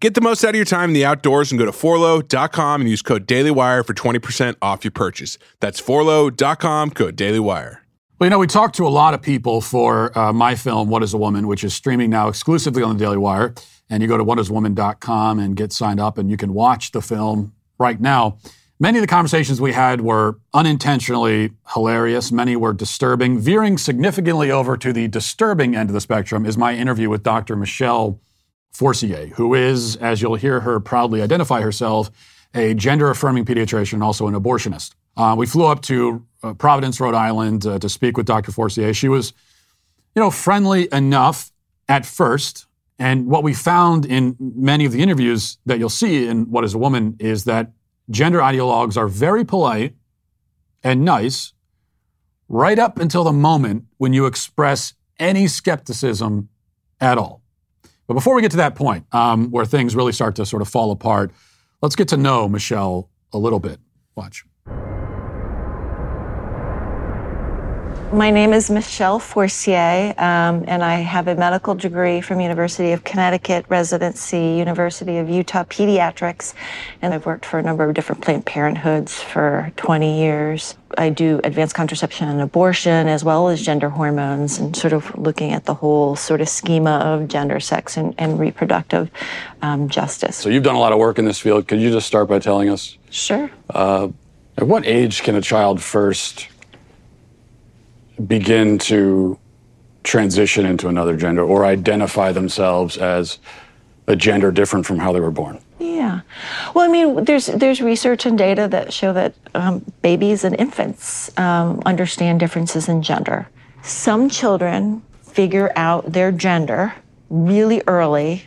Get the most out of your time in the outdoors and go to forloh.com and use code DailyWire for 20% off your purchase. That's forloh.com, code DailyWire. Well, you know, we talked to a lot of people for uh, my film, What is a Woman, which is streaming now exclusively on the Daily Wire. And you go to whatisawoman.com and get signed up, and you can watch the film right now. Many of the conversations we had were unintentionally hilarious. Many were disturbing. Veering significantly over to the disturbing end of the spectrum is my interview with Dr. Michelle Forcier, who is, as you'll hear her proudly identify herself, a gender affirming pediatrician and also an abortionist. Uh, we flew up to uh, Providence, Rhode Island uh, to speak with Dr. Forcier. She was, you know, friendly enough at first. And what we found in many of the interviews that you'll see in What is a Woman is that gender ideologues are very polite and nice right up until the moment when you express any skepticism at all. But before we get to that point, um, where things really start to sort of fall apart, let's get to know Michelle a little bit. Watch. My name is Michelle Forcier, um, and I have a medical degree from University of Connecticut, residency, University of Utah Pediatrics, and I've worked for a number of different Planned Parenthoods for 20 years. I do advanced contraception and abortion, as well as gender hormones, and sort of looking at the whole sort of schema of gender, sex, and, and reproductive um, justice. So you've done a lot of work in this field. Could you just start by telling us? Sure. Uh, at what age can a child first begin to transition into another gender or identify themselves as a gender different from how they were born? Yeah. Well, I mean, there's there's research and data that show that um, babies and infants um, understand differences in gender. Some children figure out their gender really early,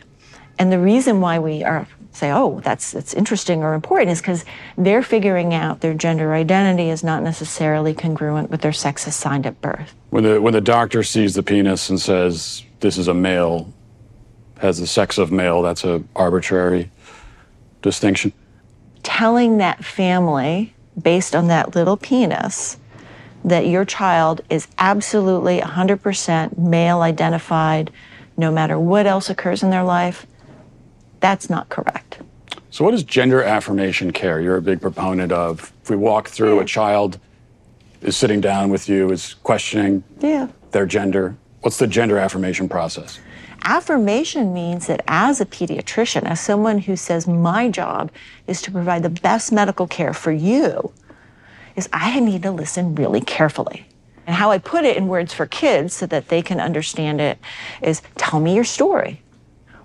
and the reason why we are say, oh, that's, that's interesting or important is because they're figuring out their gender identity is not necessarily congruent with their sex assigned at birth. When the, when the doctor sees the penis and says, this is a male, has the sex of male, that's a arbitrary distinction? Telling that family, based on that little penis, that your child is absolutely 100% male identified, no matter what else occurs in their life, that's not correct. So, what is gender affirmation care? You're a big proponent of. If we walk through, yeah. a child is sitting down with you, is questioning yeah. their gender. What's the gender affirmation process? Affirmation means that as a pediatrician, as someone who says my job is to provide the best medical care for you, is I need to listen really carefully. And how I put it in words for kids so that they can understand it is tell me your story.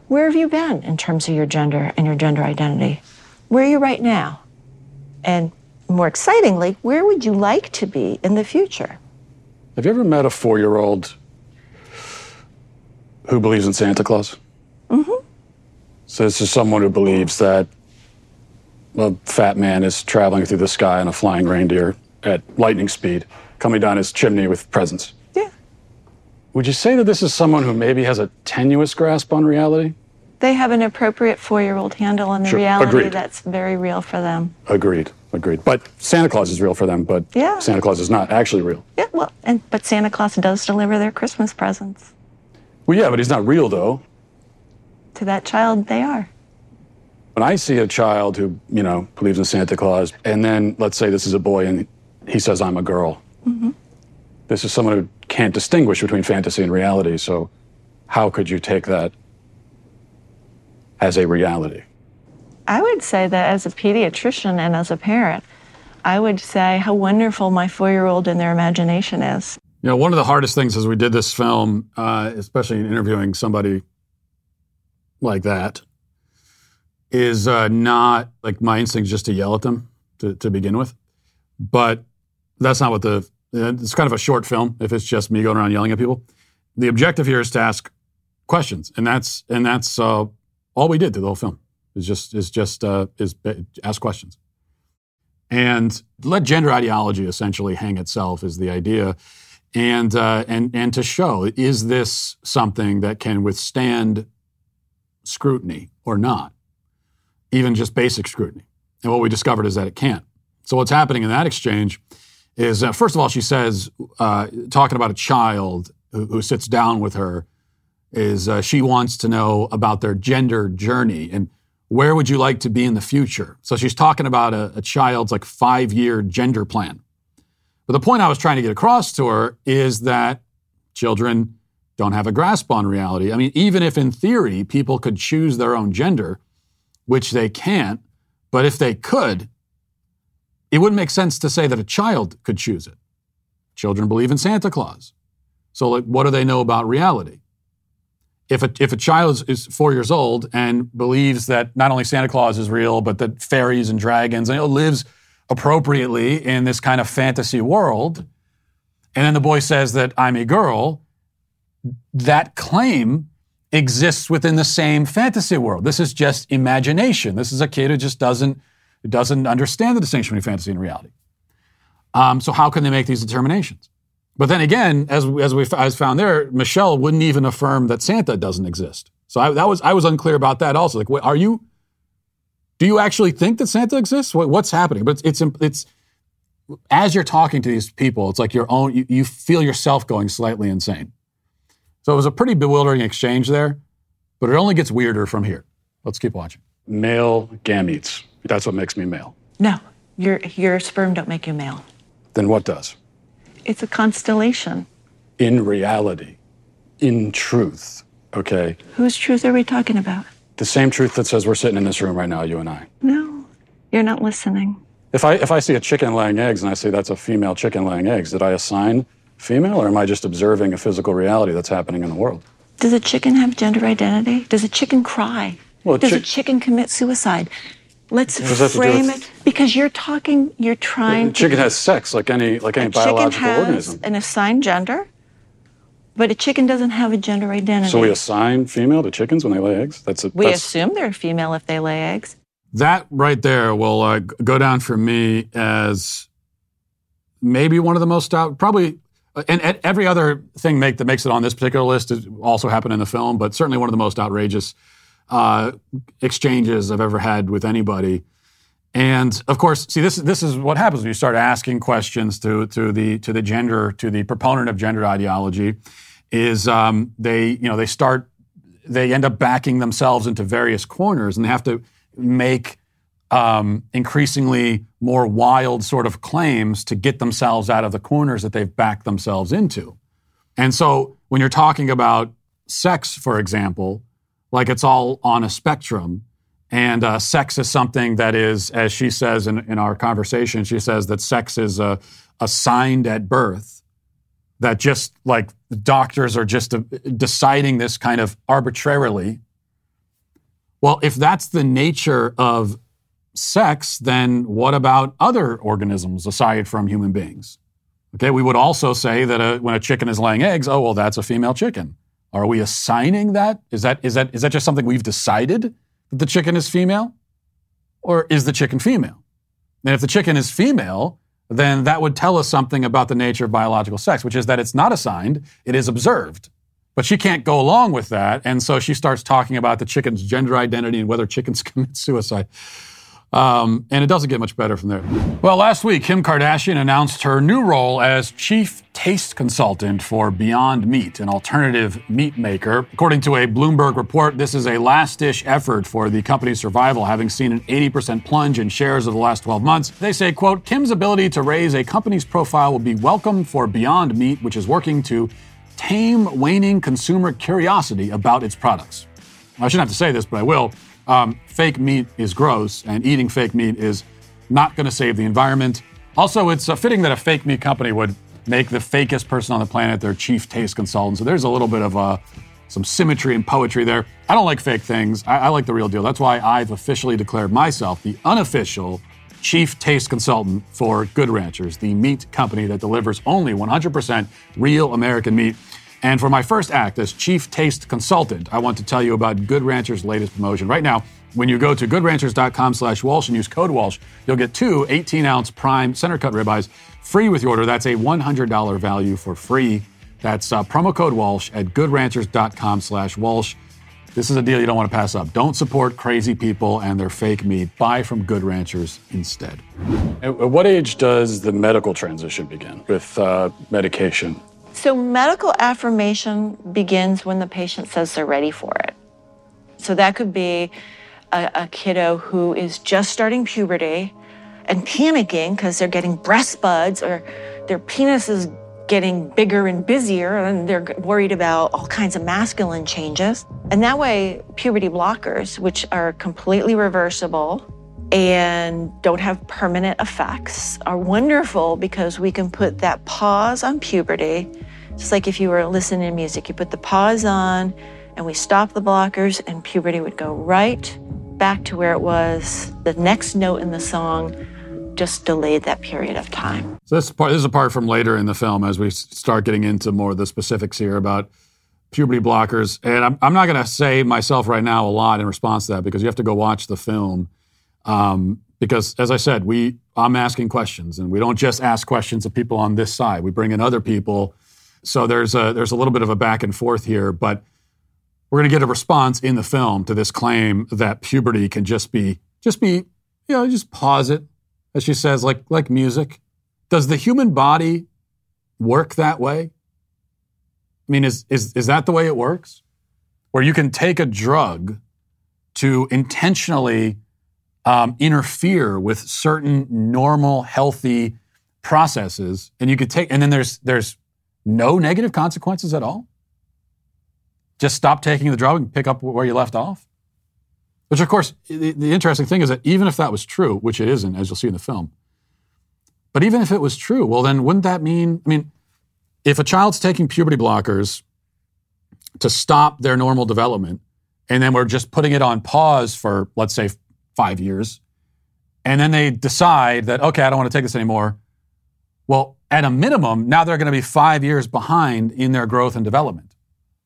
Where have you been in terms of your gender and your gender identity? Where are you right now? And more excitingly, where would you like to be in the future? Have you ever met a four year old who believes in Santa Claus? Mm-hmm. So this is someone who believes that a fat man is traveling through the sky on a flying reindeer at lightning speed, coming down his chimney with presents. Yeah. Would you say that this is someone who maybe has a tenuous grasp on reality? They have an appropriate four year old handle on the sure. reality Agreed. that's very real for them. Agreed. Agreed. But Santa Claus is real for them, but yeah. Santa Claus is not actually real. Yeah, well, and but Santa Claus does deliver their Christmas presents. Well, yeah, but he's not real though. To that child, they are. When I see a child who, you know, believes in Santa Claus, and then let's say this is a boy and he says, I'm a girl. Mm-hmm. This is someone who can't distinguish between fantasy and reality. So, how could you take that as a reality? I would say that as a pediatrician and as a parent, I would say how wonderful my four year old and their imagination is. You know, one of the hardest things as we did this film, uh, especially in interviewing somebody like that, is uh, not like my instinct is just to yell at them to, to begin with. But that's not what the, it's kind of a short film if it's just me going around yelling at people. The objective here is to ask questions. And that's, and that's uh, all we did through the whole film is just, is just, uh, is ask questions. And let gender ideology essentially hang itself is the idea. And, uh, and, and to show, is this something that can withstand scrutiny or not? even just basic scrutiny. And what we discovered is that it can't. So what's happening in that exchange is, uh, first of all, she says, uh, talking about a child who, who, sits down with her, is uh, she wants to know about their gender journey and where would you like to be in the future. So she's talking about a, a child's like five year gender plan. But the point I was trying to get across to her is that children don't have a grasp on reality. I mean, even if in theory people could choose their own gender, which they can't. But if they could, it wouldn't make sense to say that a child could choose it. Children believe in Santa Claus. So, like, what do they know about reality? If a, if a child is four years old and believes that not only Santa Claus is real, but that fairies and dragons, and lives appropriately in this kind of fantasy world, and then the boy says that I'm a girl, that claim exists within the same fantasy world. This is just imagination. This is a kid who just doesn't doesn't understand the distinction between fantasy and reality. Um, so how can they make these determinations? But then again, as as we as found there, Michelle wouldn't even affirm that Santa doesn't exist. So I, that was I was unclear about that also. Like, are you? Do you actually think that Santa exists? What, what's happening? But it's, it's it's as you're talking to these people, it's like your own. You, you feel yourself going slightly insane. So it was a pretty bewildering exchange there, but it only gets weirder from here. Let's keep watching. Male gametes. That's what makes me male. No, your, your sperm don't make you male. Then what does? It's a constellation. In reality, in truth, okay? Whose truth are we talking about? The same truth that says we're sitting in this room right now, you and I. No, you're not listening. If I, if I see a chicken laying eggs and I say that's a female chicken laying eggs, did I assign female, or am I just observing a physical reality that's happening in the world? Does a chicken have gender identity? Does a chicken cry? Well, Does chi- a chicken commit suicide? Let's frame it because you're talking. You're trying. A chicken to, has sex like any like any biological chicken has organism. An assigned gender, but a chicken doesn't have a gender identity. So we assign female to chickens when they lay eggs. That's a, we that's, assume they're female if they lay eggs. That right there will uh, go down for me as maybe one of the most out, probably and, and, every other thing make, that makes it on this particular list is also happened in the film, but certainly one of the most outrageous uh, exchanges I've ever had with anybody. And of course, see this this is what happens when you start asking questions to to the to the gender to the proponent of gender ideology, is um, they you know they start they end up backing themselves into various corners and they have to make um, increasingly more wild sort of claims to get themselves out of the corners that they've backed themselves into. And so when you're talking about sex, for example, like it's all on a spectrum, and uh, sex is something that is, as she says in, in our conversation, she says that sex is uh, assigned at birth, that just like doctors are just uh, deciding this kind of arbitrarily. Well, if that's the nature of sex, then what about other organisms aside from human beings? Okay, we would also say that a, when a chicken is laying eggs, oh well, that's a female chicken. Are we assigning that? Is that is that is that just something we've decided that the chicken is female, or is the chicken female? And if the chicken is female, then that would tell us something about the nature of biological sex, which is that it's not assigned; it is observed. But she can't go along with that, and so she starts talking about the chicken's gender identity and whether chickens commit suicide. Um, and it doesn't get much better from there. Well, last week, Kim Kardashian announced her new role as chief taste consultant for Beyond Meat, an alternative meat maker. According to a Bloomberg report, this is a last dish effort for the company's survival, having seen an 80% plunge in shares over the last 12 months. They say, quote, Kim's ability to raise a company's profile will be welcome for Beyond Meat, which is working to tame waning consumer curiosity about its products. I shouldn't have to say this, but I will. Um, fake meat is gross, and eating fake meat is not going to save the environment. Also, it's uh, fitting that a fake meat company would make the fakest person on the planet their chief taste consultant. So there's a little bit of uh, some symmetry and poetry there. I don't like fake things. I, I like the real deal. That's why I've officially declared myself the unofficial chief taste consultant for Good Ranchers, the meat company that delivers only 100% real American meat. And for my first act as chief taste consultant, I want to tell you about Good Ranchers' latest promotion. Right now, when you go to goodranchers.com slash Walsh and use code Walsh, you'll get two 18-ounce prime center cut ribeyes free with your order. That's a $100 value for free. That's uh, promo code Walsh at goodranchers.com slash Walsh. This is a deal you don't want to pass up. Don't support crazy people and their fake meat. Buy from Good Ranchers instead. At what age does the medical transition begin with uh, medication? So, medical affirmation begins when the patient says they're ready for it. So, that could be a, a kiddo who is just starting puberty and panicking because they're getting breast buds or their penis is getting bigger and busier and they're worried about all kinds of masculine changes. And that way, puberty blockers, which are completely reversible and don't have permanent effects, are wonderful because we can put that pause on puberty. Just like if you were listening to music, you put the pause on and we stop the blockers, and puberty would go right back to where it was. The next note in the song just delayed that period of time. So this part this is a part from later in the film as we start getting into more of the specifics here about puberty blockers. And I'm, I'm not going to say myself right now a lot in response to that because you have to go watch the film. Um, because as I said, we I'm asking questions, and we don't just ask questions of people on this side. We bring in other people. So there's a there's a little bit of a back and forth here, but we're going to get a response in the film to this claim that puberty can just be just be you know just pause it as she says like like music. Does the human body work that way? I mean is is is that the way it works? Where you can take a drug to intentionally um, interfere with certain normal healthy processes and you could take and then there's there's no negative consequences at all just stop taking the drug and pick up where you left off? Which, of course, the, the, interesting thing is that even if that was true, which it isn't, as you'll see in the film, but even if it was true, well, then wouldn't that mean, I mean, if a child's taking puberty blockers to stop their normal development, and then we're just putting it on pause for, let's say, five years, and then they decide that, okay, I don't want to take this anymore, well, at a minimum, now they're going to be five years behind in their growth and development.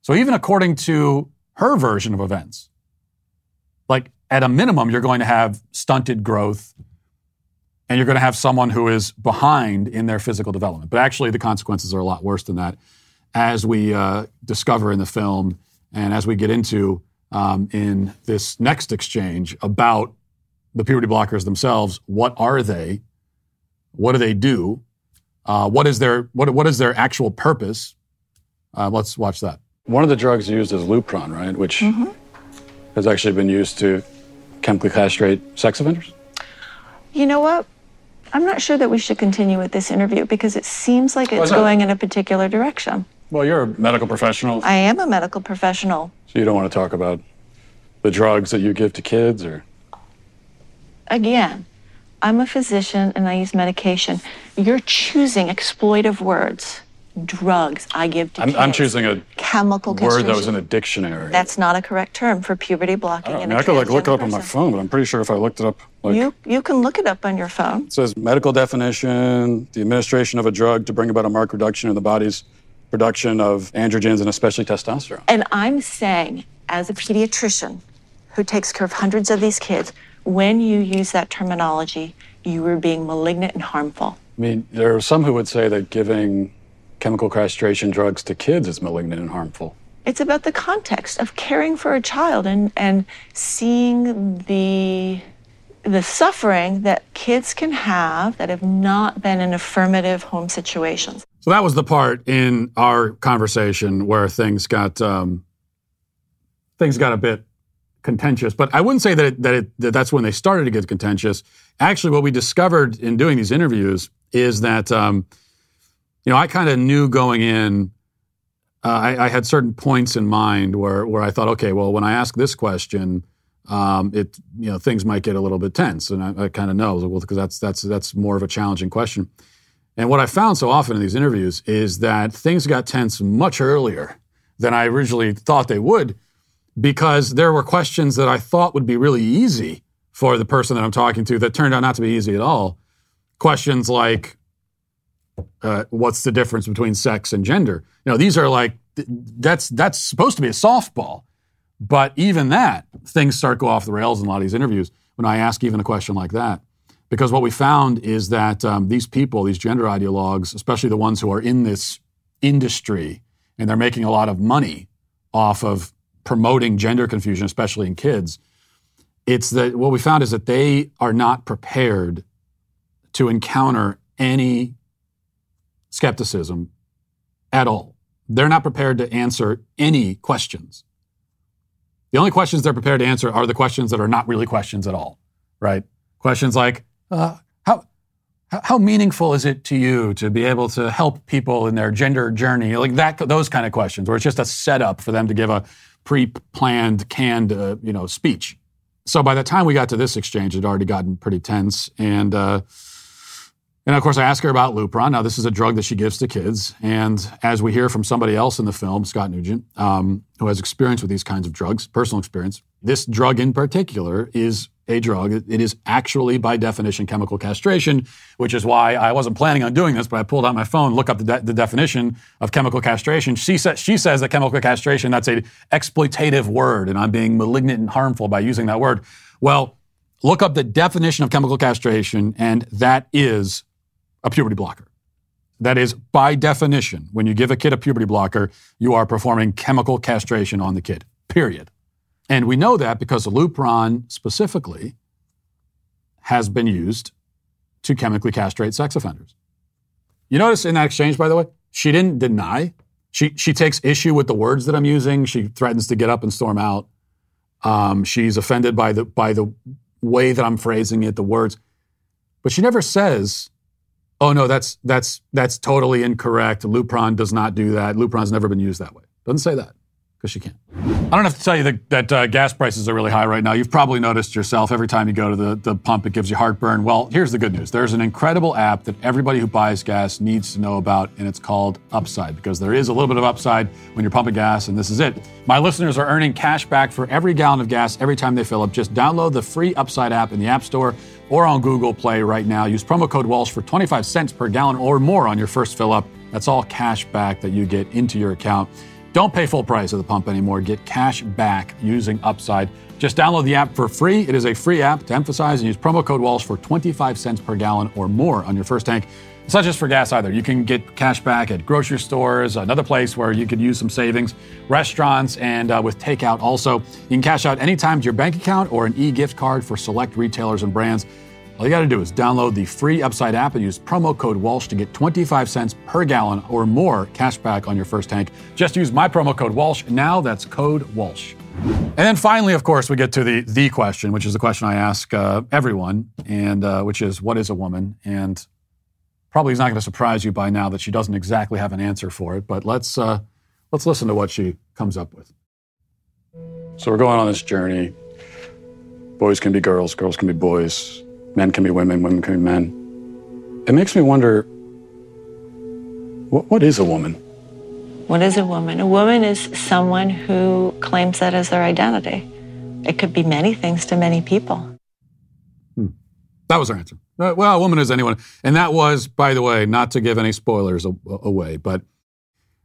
So even according to her version of events, like at a minimum, you're going to have stunted growth and you're going to have someone who is behind in their physical development. But actually, the consequences are a lot worse than that, as we uh, discover in the film and as we get into um, in this next exchange about the puberty blockers themselves. What are they? What do they do? Uh, what is their what, what is their actual purpose? Uh, let's watch that. One of the drugs used is Lupron, right? Which mm-hmm. has actually been used to chemically castrate sex offenders? You know what? I'm not sure that we should continue with this interview because it seems like it's going in a particular direction. Well, you're a medical professional. I am a medical professional. So you don't want to talk about the drugs that you give to kids or? Again, I'm a physician and I use medication. You're choosing exploitive words drugs I give to I'm, kids. I'm choosing a chemical word that was in a dictionary. That's not a correct term for puberty blocking. I, mean, I could like look it up on my phone, but I'm pretty sure if I looked it up, like, you you can look it up on your phone. It says medical definition: the administration of a drug to bring about a marked reduction in the body's production of androgens and especially testosterone. And I'm saying, as a pediatrician who takes care of hundreds of these kids, when you use that terminology, you are being malignant and harmful. I mean, there are some who would say that giving chemical castration drugs to kids is malignant and harmful. It's about the context of caring for a child and, and seeing the the suffering that kids can have that have not been in affirmative home situations. So that was the part in our conversation where things got um, things got a bit contentious. But I wouldn't say that, it, that, it, that that's when they started to get contentious. Actually, what we discovered in doing these interviews is that um, you know, I kind of knew going in. Uh, I, I, had certain points in mind where where I thought, okay, well, when I ask this question, um, it you know things might get a little bit tense, and I, I kind of know well because that's that's that's more of a challenging question. And what I found so often in these interviews is that things got tense much earlier than I originally thought they would because there were questions that I thought would be really easy for the person that I'm talking to that turned out not to be easy at all. Questions like, uh, what's the difference between sex and gender? You know, these are like, that's, that's supposed to be a softball. But even that, things start go off the rails in a lot of these interviews when I ask even a question like that. Because what we found is that um, these people, these gender ideologues, especially the ones who are in this industry and they're making a lot of money off of promoting gender confusion, especially in kids, it's that what we found is that they are not prepared to encounter any skepticism at all. They're not prepared to answer any questions. The only questions they're prepared to answer are the questions that are not really questions at all, right? Questions like, uh, how, how meaningful is it to you to be able to help people in their gender journey? Like that, those kind of questions, where it's just a setup for them to give a pre-planned, canned, uh, you know, speech. So by the time we got to this exchange, it had already gotten pretty tense, and uh, and of course, I ask her about Lupron. Now, this is a drug that she gives to kids. And as we hear from somebody else in the film, Scott Newgent, um, who has experience with these kinds of drugs, personal experience, this drug in particular is a drug. It is actually, by definition, chemical castration, which is why I wasn't planning on doing this, but I pulled out my phone, look up the, de- the definition of chemical castration. She, sa- she says that chemical castration, that's a exploitative word, and I'm being malignant and harmful by using that word. Well, look up the definition of chemical castration, and that is a puberty blocker. That is, by definition, when you give a kid a puberty blocker, you are performing chemical castration on the kid, period. And we know that because Lupron specifically has been used to chemically castrate sex offenders. You notice in that exchange, by the way, she didn't deny. She, she takes issue with the words that I'm using. She threatens to get up and storm out. Um, she's offended by the, by the way that I'm phrasing it, the words. But she never says, oh no, that's that's that's totally incorrect. Lupron does not do that. Lupron's never been used that way. Doesn't say that because can't. I don't have to tell you that, that uh, gas prices are really high right now. You've probably noticed yourself every time you go to the, the pump, it gives you heartburn. Well, here's the good news there's an incredible app that everybody who buys gas needs to know about, and it's called Upside because there is a little bit of upside when you're pumping gas, and this is it. My listeners are earning cash back for every gallon of gas every time they fill up. Just download the free Upside app in the App Store or on Google Play right now. Use promo code Walsh for 25 cents per gallon or more on your first fill up. That's all cash back that you get into your account. Don't pay full price at the pump anymore. Get cash back using Upside. Just download the app for free. It is a free app to emphasize and use promo code Walsh for 25 cents per gallon or more on your first tank. It's not just for gas either. You can get cash back at grocery stores, another place where you could use some savings, restaurants, and uh, with takeout also. You can cash out anytime to your bank account or an e gift card for select retailers and brands. All you got to do is download the free Upside app and use promo code Walsh to get 25 cents per gallon or more cash back on your first tank. Just use my promo code Walsh. Now that's code Walsh. And then finally, of course, we get to the the question, which is the question I ask uh, everyone, and uh, which is, what is a woman? And probably is not going to surprise you by now that she doesn't exactly have an answer for it. But let's uh, let's listen to what she comes up with. So we're going on this journey. Boys can be girls, girls can be boys, men can be women, women can be men. It makes me wonder what, what is a woman? What is a woman? A woman is someone who claims that as their identity. It could be many things to many people. That was her answer. Uh, well, a woman is anyone. And that was, by the way, not to give any spoilers a- away, but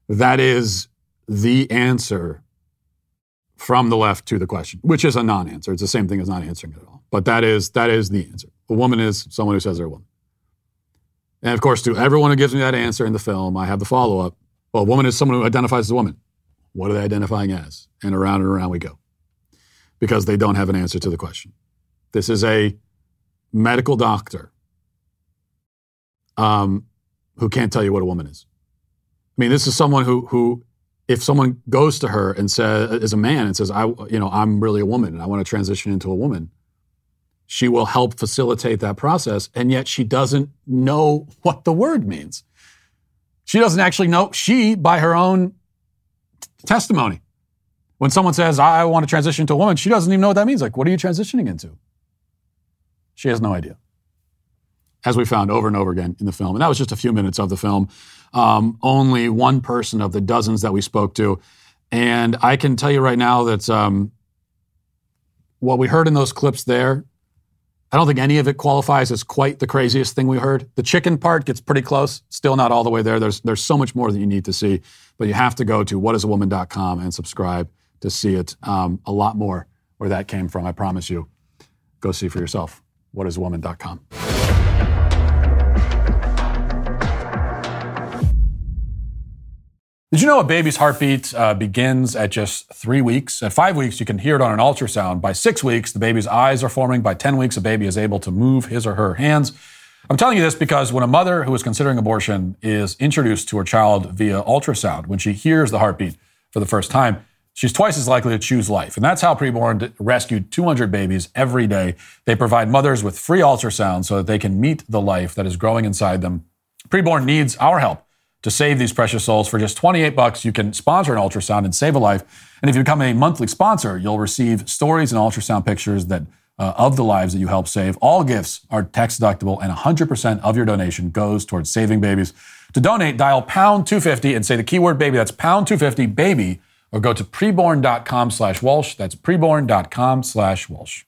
that is the answer from the left to the question, which is a non-answer. It's the same thing as not answering it at all. But that is that is the answer. A woman is someone who says they're a woman. And of course, to everyone who gives me that answer in the film, I have the follow-up. Well, a woman is someone who identifies as a woman. What are they identifying as? And around and around we go. Because they don't have an answer to the question. This is a medical doctor um, who can't tell you what a woman is. I mean, this is someone who, who, if someone goes to her and says, is a man, and says, "I, you know, I'm really a woman and I want to transition into a woman," she will help facilitate that process, and yet she doesn't know what the word means. She doesn't actually know. She, by her own t- testimony, when someone says, "I want to transition to a woman," she doesn't even know what that means. Like, what are you transitioning into? She has no idea. as we found over and over again in the film. And that was just a few minutes of the film. Um, only one person of the dozens that we spoke to. And I can tell you right now that um, what we heard in those clips there, I don't think any of it qualifies as quite the craziest thing we heard. The chicken part gets pretty close, still not all the way there. There's, there's so much more that you need to see, but you have to go to whatisawoman.com and subscribe to see it. Um, a lot more where that came from, I promise you. Go see for yourself. Whatisawoman.com. Did you know a baby's heartbeat uh, begins at just three weeks? At five weeks, you can hear it on an ultrasound. By six weeks, the baby's eyes are forming. By 10 weeks, a baby is able to move his or her hands. I'm telling you this because when a mother who is considering abortion is introduced to her child via ultrasound, when she hears the heartbeat for the first time, she's twice as likely to choose life. And that's how Preborn rescued 200 babies every day. They provide mothers with free ultrasound so that they can meet the life that is growing inside them. Preborn needs our help to save these precious souls for just 28 bucks you can sponsor an ultrasound and save a life. And if you become a monthly sponsor you'll receive stories and ultrasound pictures that uh, of the lives that you help save. All gifts are tax deductible and 100% of your donation goes towards saving babies. To donate dial pound 250 and say the keyword baby. That's pound 250 baby or go to preborn.com slash walsh. That's preborn.com slash walsh